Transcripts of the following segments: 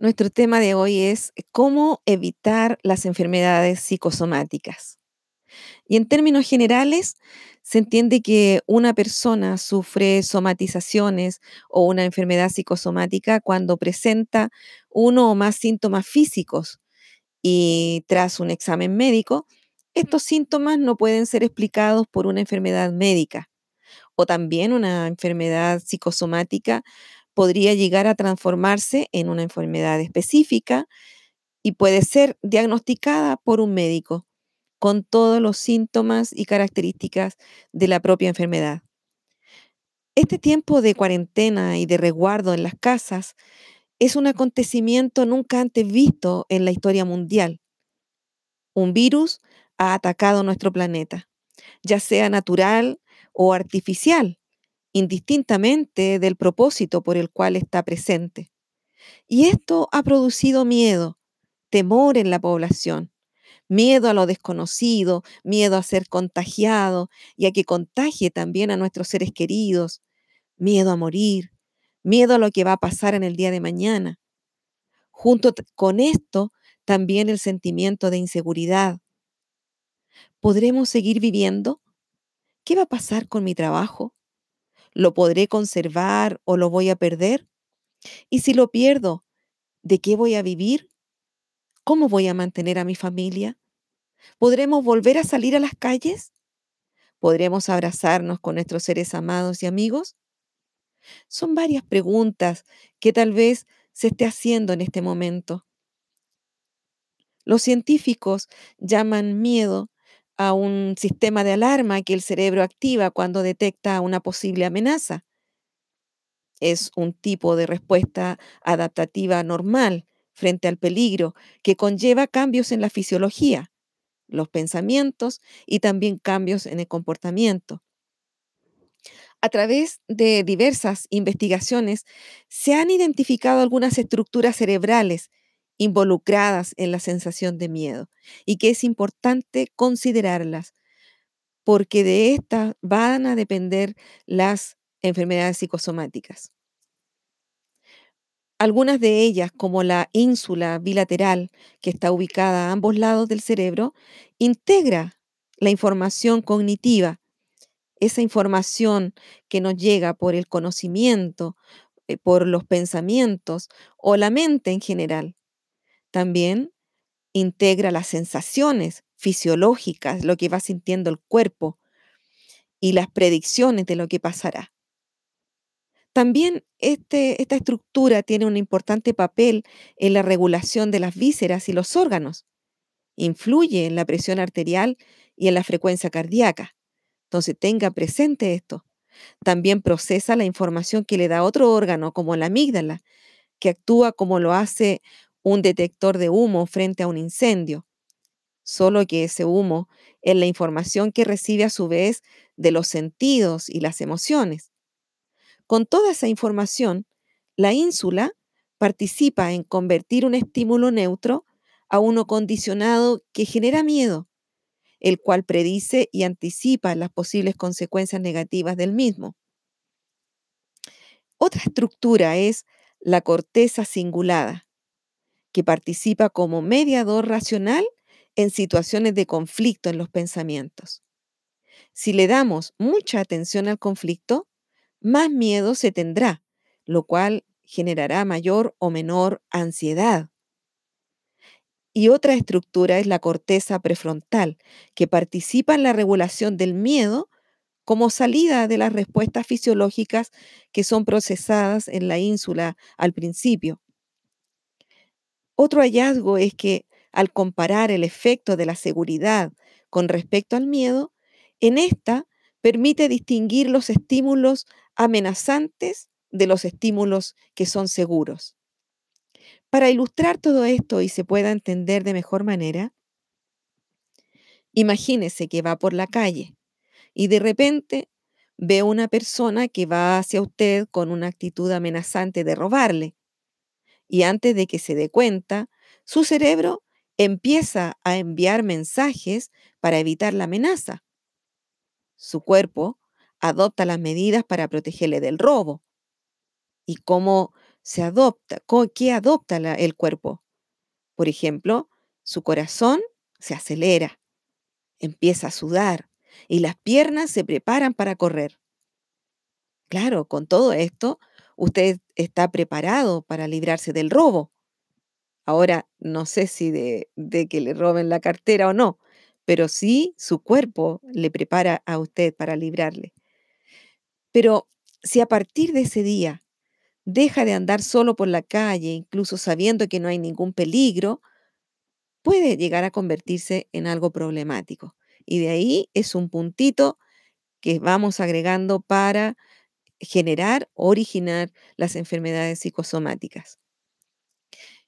Nuestro tema de hoy es cómo evitar las enfermedades psicosomáticas. Y en términos generales, se entiende que una persona sufre somatizaciones o una enfermedad psicosomática cuando presenta uno o más síntomas físicos y tras un examen médico, estos síntomas no pueden ser explicados por una enfermedad médica o también una enfermedad psicosomática podría llegar a transformarse en una enfermedad específica y puede ser diagnosticada por un médico con todos los síntomas y características de la propia enfermedad. Este tiempo de cuarentena y de resguardo en las casas es un acontecimiento nunca antes visto en la historia mundial. Un virus ha atacado nuestro planeta, ya sea natural o artificial, indistintamente del propósito por el cual está presente. Y esto ha producido miedo, temor en la población, miedo a lo desconocido, miedo a ser contagiado y a que contagie también a nuestros seres queridos, miedo a morir, miedo a lo que va a pasar en el día de mañana. Junto con esto, también el sentimiento de inseguridad. ¿Podremos seguir viviendo? ¿Qué va a pasar con mi trabajo? ¿Lo podré conservar o lo voy a perder? Y si lo pierdo, ¿de qué voy a vivir? ¿Cómo voy a mantener a mi familia? ¿Podremos volver a salir a las calles? ¿Podremos abrazarnos con nuestros seres amados y amigos? Son varias preguntas que tal vez se esté haciendo en este momento. Los científicos llaman miedo a un sistema de alarma que el cerebro activa cuando detecta una posible amenaza. Es un tipo de respuesta adaptativa normal frente al peligro que conlleva cambios en la fisiología, los pensamientos y también cambios en el comportamiento. A través de diversas investigaciones se han identificado algunas estructuras cerebrales involucradas en la sensación de miedo y que es importante considerarlas porque de estas van a depender las enfermedades psicosomáticas. Algunas de ellas, como la ínsula bilateral, que está ubicada a ambos lados del cerebro, integra la información cognitiva, esa información que nos llega por el conocimiento, eh, por los pensamientos o la mente en general. También integra las sensaciones fisiológicas, lo que va sintiendo el cuerpo y las predicciones de lo que pasará. También este, esta estructura tiene un importante papel en la regulación de las vísceras y los órganos. Influye en la presión arterial y en la frecuencia cardíaca. Entonces tenga presente esto. También procesa la información que le da otro órgano, como la amígdala, que actúa como lo hace un detector de humo frente a un incendio, solo que ese humo es la información que recibe a su vez de los sentidos y las emociones. Con toda esa información, la ínsula participa en convertir un estímulo neutro a uno condicionado que genera miedo, el cual predice y anticipa las posibles consecuencias negativas del mismo. Otra estructura es la corteza cingulada, que participa como mediador racional en situaciones de conflicto en los pensamientos. Si le damos mucha atención al conflicto, más miedo se tendrá, lo cual generará mayor o menor ansiedad. Y otra estructura es la corteza prefrontal, que participa en la regulación del miedo como salida de las respuestas fisiológicas que son procesadas en la ínsula al principio. Otro hallazgo es que al comparar el efecto de la seguridad con respecto al miedo, en esta permite distinguir los estímulos amenazantes de los estímulos que son seguros. Para ilustrar todo esto y se pueda entender de mejor manera, imagínese que va por la calle y de repente ve una persona que va hacia usted con una actitud amenazante de robarle y antes de que se dé cuenta, su cerebro empieza a enviar mensajes para evitar la amenaza. Su cuerpo adopta las medidas para protegerle del robo. Y como se adopta, ¿qué adopta el cuerpo? Por ejemplo, su corazón se acelera, empieza a sudar y las piernas se preparan para correr. Claro, con todo esto, usted está preparado para librarse del robo. Ahora, no sé si de, que le roben la cartera o no, pero sí su cuerpo le prepara a usted para librarle. Pero si a partir de ese día deja de andar solo por la calle, incluso sabiendo que no hay ningún peligro, puede llegar a convertirse en algo problemático. Y de ahí es un puntito que vamos agregando para generar, originar las enfermedades psicosomáticas.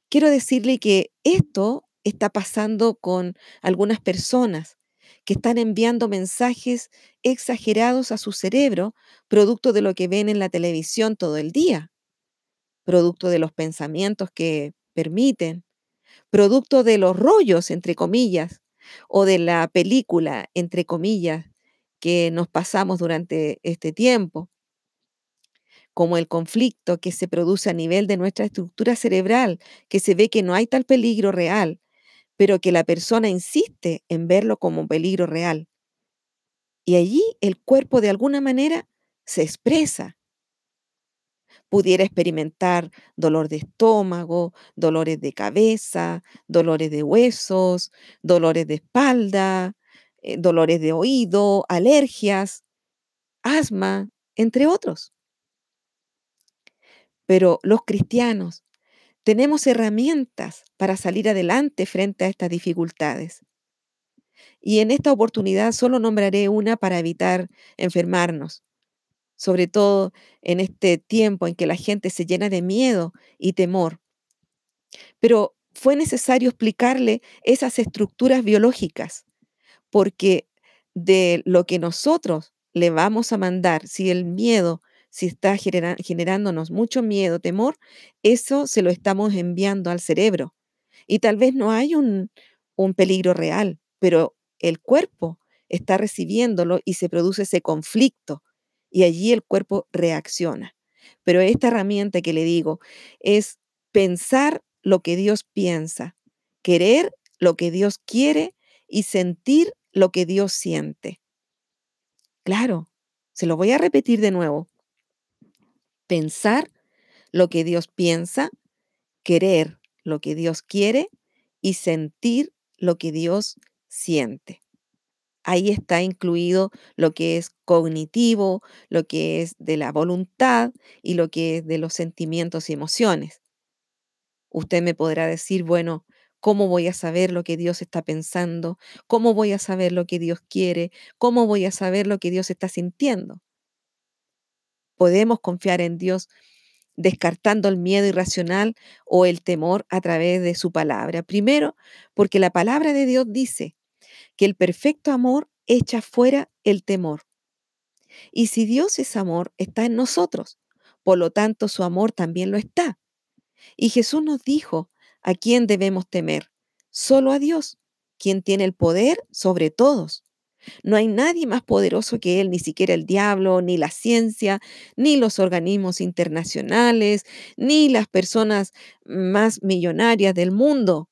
Quiero decirle que esto está pasando con algunas personas que están enviando mensajes exagerados a su cerebro, producto de lo que ven en la televisión todo el día, producto de los pensamientos que permiten, producto de los rollos, entre comillas, o de la película, entre comillas, que nos pasamos durante este tiempo, como el conflicto que se produce a nivel de nuestra estructura cerebral, que se ve que no hay tal peligro real, pero que la persona insiste en verlo como peligro real. Y allí el cuerpo de alguna manera se expresa. Pudiera experimentar dolor de estómago, dolores de cabeza, dolores de huesos, dolores de espalda, eh, dolores de oído, alergias, asma, entre otros. Pero los cristianos tenemos herramientas para salir adelante frente a estas dificultades. Y en esta oportunidad solo nombraré una para evitar enfermarnos, sobre todo en este tiempo en que la gente se llena de miedo y temor. Pero fue necesario explicarle esas estructuras biológicas, porque de lo que nosotros le vamos a mandar, si el miedo si está generándonos mucho miedo, temor, eso se lo estamos enviando al cerebro. Y tal vez no hay un, peligro real, pero el cuerpo está recibiéndolo y se produce ese conflicto y allí el cuerpo reacciona. Pero esta herramienta que le digo es pensar lo que Dios piensa, querer lo que Dios quiere y sentir lo que Dios siente. Claro, se lo voy a repetir de nuevo pensar lo que Dios piensa, querer lo que Dios quiere y sentir lo que Dios siente. Ahí está incluido lo que es cognitivo, lo que es de la voluntad y lo que es de los sentimientos y emociones. Usted me podrá decir, bueno, ¿cómo voy a saber lo que Dios está pensando? ¿Cómo voy a saber lo que Dios quiere? ¿Cómo voy a saber lo que Dios está sintiendo? Podemos confiar en Dios descartando el miedo irracional o el temor a través de su palabra. Primero, porque la palabra de Dios dice que el perfecto amor echa fuera el temor. Y si Dios es amor, está en nosotros. Por lo tanto, su amor también lo está. Y Jesús nos dijo a quién debemos temer. Solo a Dios, quien tiene el poder sobre todos. No hay nadie más poderoso que Él, ni siquiera el diablo, ni la ciencia, ni los organismos internacionales, ni las personas más millonarias del mundo.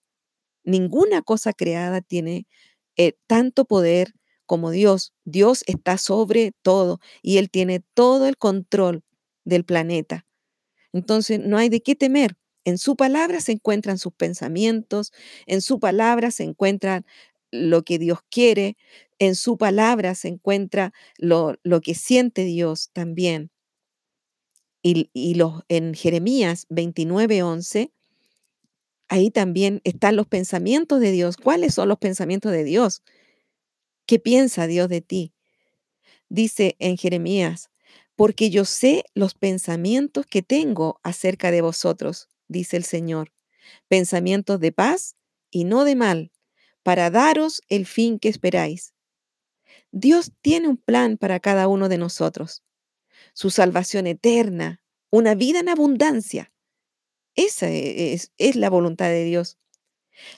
Ninguna cosa creada tiene eh, tanto poder como Dios. Dios está sobre todo y Él tiene todo el control del planeta. Entonces no hay de qué temer. En su palabra se encuentran sus pensamientos, en su palabra se encuentran lo que Dios quiere, en su palabra se encuentra lo, que siente Dios también. Y, los, en Jeremías 29, 11, ahí también están los pensamientos de Dios. ¿Cuáles son los pensamientos de Dios? ¿Qué piensa Dios de ti? Dice en Jeremías, porque yo sé los pensamientos que tengo acerca de vosotros, dice el Señor, pensamientos de paz y no de mal, para daros el fin que esperáis. Dios tiene un plan para cada uno de nosotros. Su salvación eterna, una vida en abundancia. Esa e, es, la voluntad de Dios.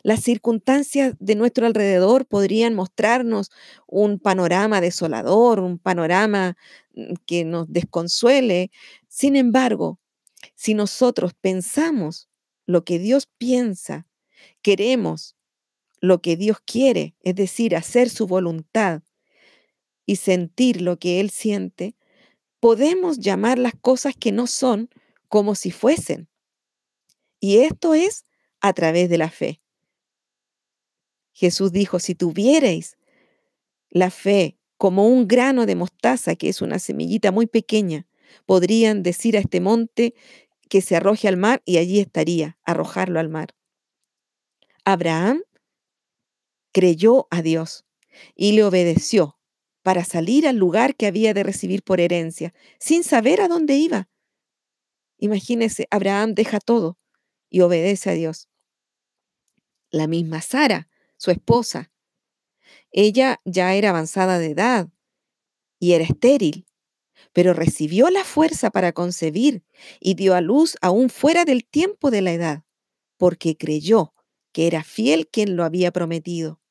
Las circunstancias de nuestro alrededor podrían mostrarnos un panorama desolador, un panorama mm, que nos desconsuele. Sin embargo, Si nosotros pensamos lo que Dios piensa, queremos lo que Dios quiere, es decir, hacer su voluntad y sentir lo que Él siente, podemos llamar las cosas que no son como si fuesen. Y esto es a través de la fe. Jesús dijo, si tuvierais la fe como un grano de mostaza, que es una semillita muy pequeña, podrían decir a este monte que se arroje al mar y allí estaría, arrojarlo al mar. Abraham creyó a Dios y le obedeció para salir al lugar que había de recibir por herencia, sin saber a dónde iba. Imagínese, Abraham deja todo y obedece a Dios. La misma Sara, su esposa, ella ya era avanzada de edad y era estéril, pero recibió la fuerza para concebir y dio a luz aún fuera del tiempo de la edad, porque creyó que era fiel quien lo había prometido.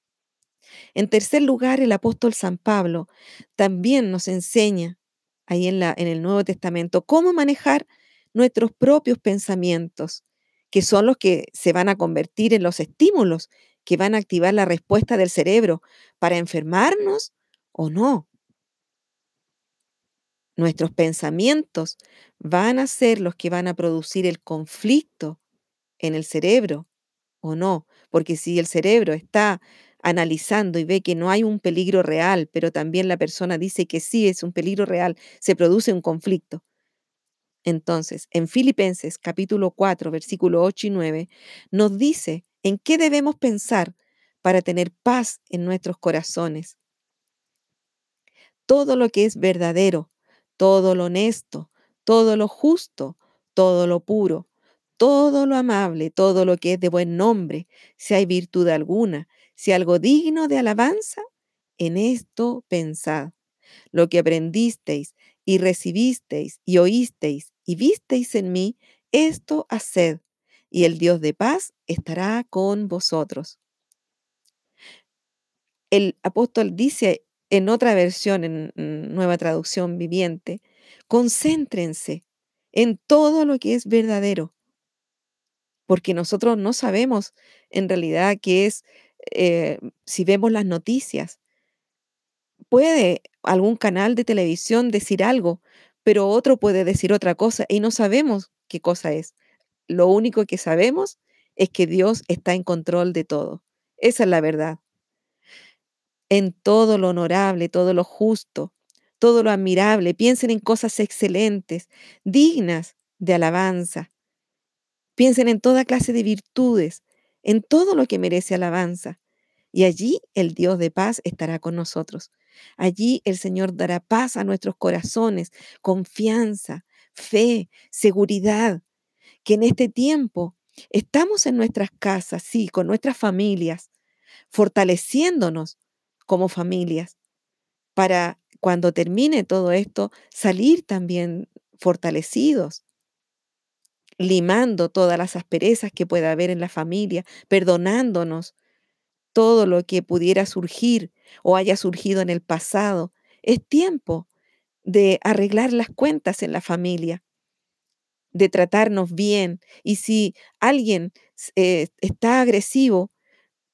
En tercer lugar, el apóstol San Pablo también nos enseña ahí en, la, en el Nuevo Testamento cómo manejar nuestros propios pensamientos, que son los que se van a convertir en los estímulos que van a activar la respuesta del cerebro para enfermarnos o no. Nuestros pensamientos van a ser los que van a producir el conflicto en el cerebro o no, porque si el cerebro está analizando y ve que no hay un peligro real, pero también la persona dice que sí es un peligro real, se produce un conflicto. Entonces, en Filipenses capítulo 4, versículo 8 y 9, nos dice en qué debemos pensar para tener paz en nuestros corazones. Todo lo que es verdadero, todo lo honesto, todo lo justo, todo lo puro, todo lo amable, todo lo que es de buen nombre, si hay virtud alguna, si algo digno de alabanza, en esto pensad. Lo que aprendisteis y recibisteis y oísteis y visteis en mí, esto haced, y el Dios de paz estará con vosotros. El apóstol dice en otra versión, en nueva traducción viviente, concéntrense en todo lo que es verdadero, porque nosotros no sabemos en realidad qué es eh, si vemos las noticias. Puede algún canal de televisión decir algo, pero otro puede decir otra cosa y no sabemos qué cosa es. Lo único que sabemos es que Dios está en control de todo. Esa es la verdad. En todo lo honorable, todo lo justo, todo lo admirable, piensen en cosas excelentes, dignas de alabanza. Piensen en toda clase de virtudes, en todo lo que merece alabanza. Y allí el Dios de paz estará con nosotros. Allí el Señor dará paz a nuestros corazones, confianza, fe, seguridad, que en este tiempo estamos en nuestras casas, sí, con nuestras familias, fortaleciéndonos como familias, para cuando termine todo esto, salir también fortalecidos, limando todas las asperezas que pueda haber en la familia, perdonándonos todo lo que pudiera surgir o haya surgido en el pasado. Es tiempo de arreglar las cuentas en la familia, de tratarnos bien. Y si alguien eh, está agresivo,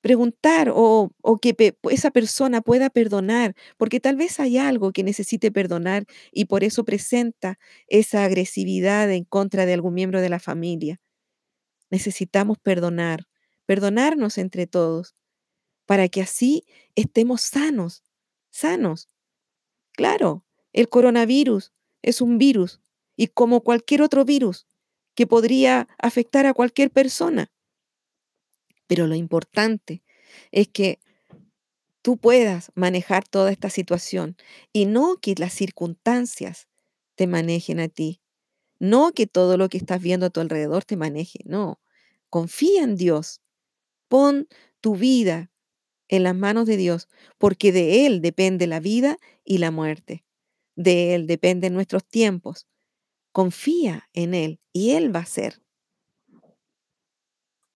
preguntar o, o que esa persona pueda perdonar, porque tal vez hay algo que necesite perdonar y por eso presenta esa agresividad en contra de algún miembro de la familia. Necesitamos perdonar, perdonarnos entre todos, para que así estemos sanos, sanos. Claro, el coronavirus es un virus y como cualquier otro virus que podría afectar a cualquier persona. Pero lo importante es que tú puedas manejar toda esta situación y no que las circunstancias te manejen a ti, no que todo lo que estás viendo a tu alrededor te maneje, no. Confía en Dios, pon tu vida en las manos de Dios, porque de Él depende la vida y la muerte, de Él dependen nuestros tiempos. Confía en Él y Él va a ser.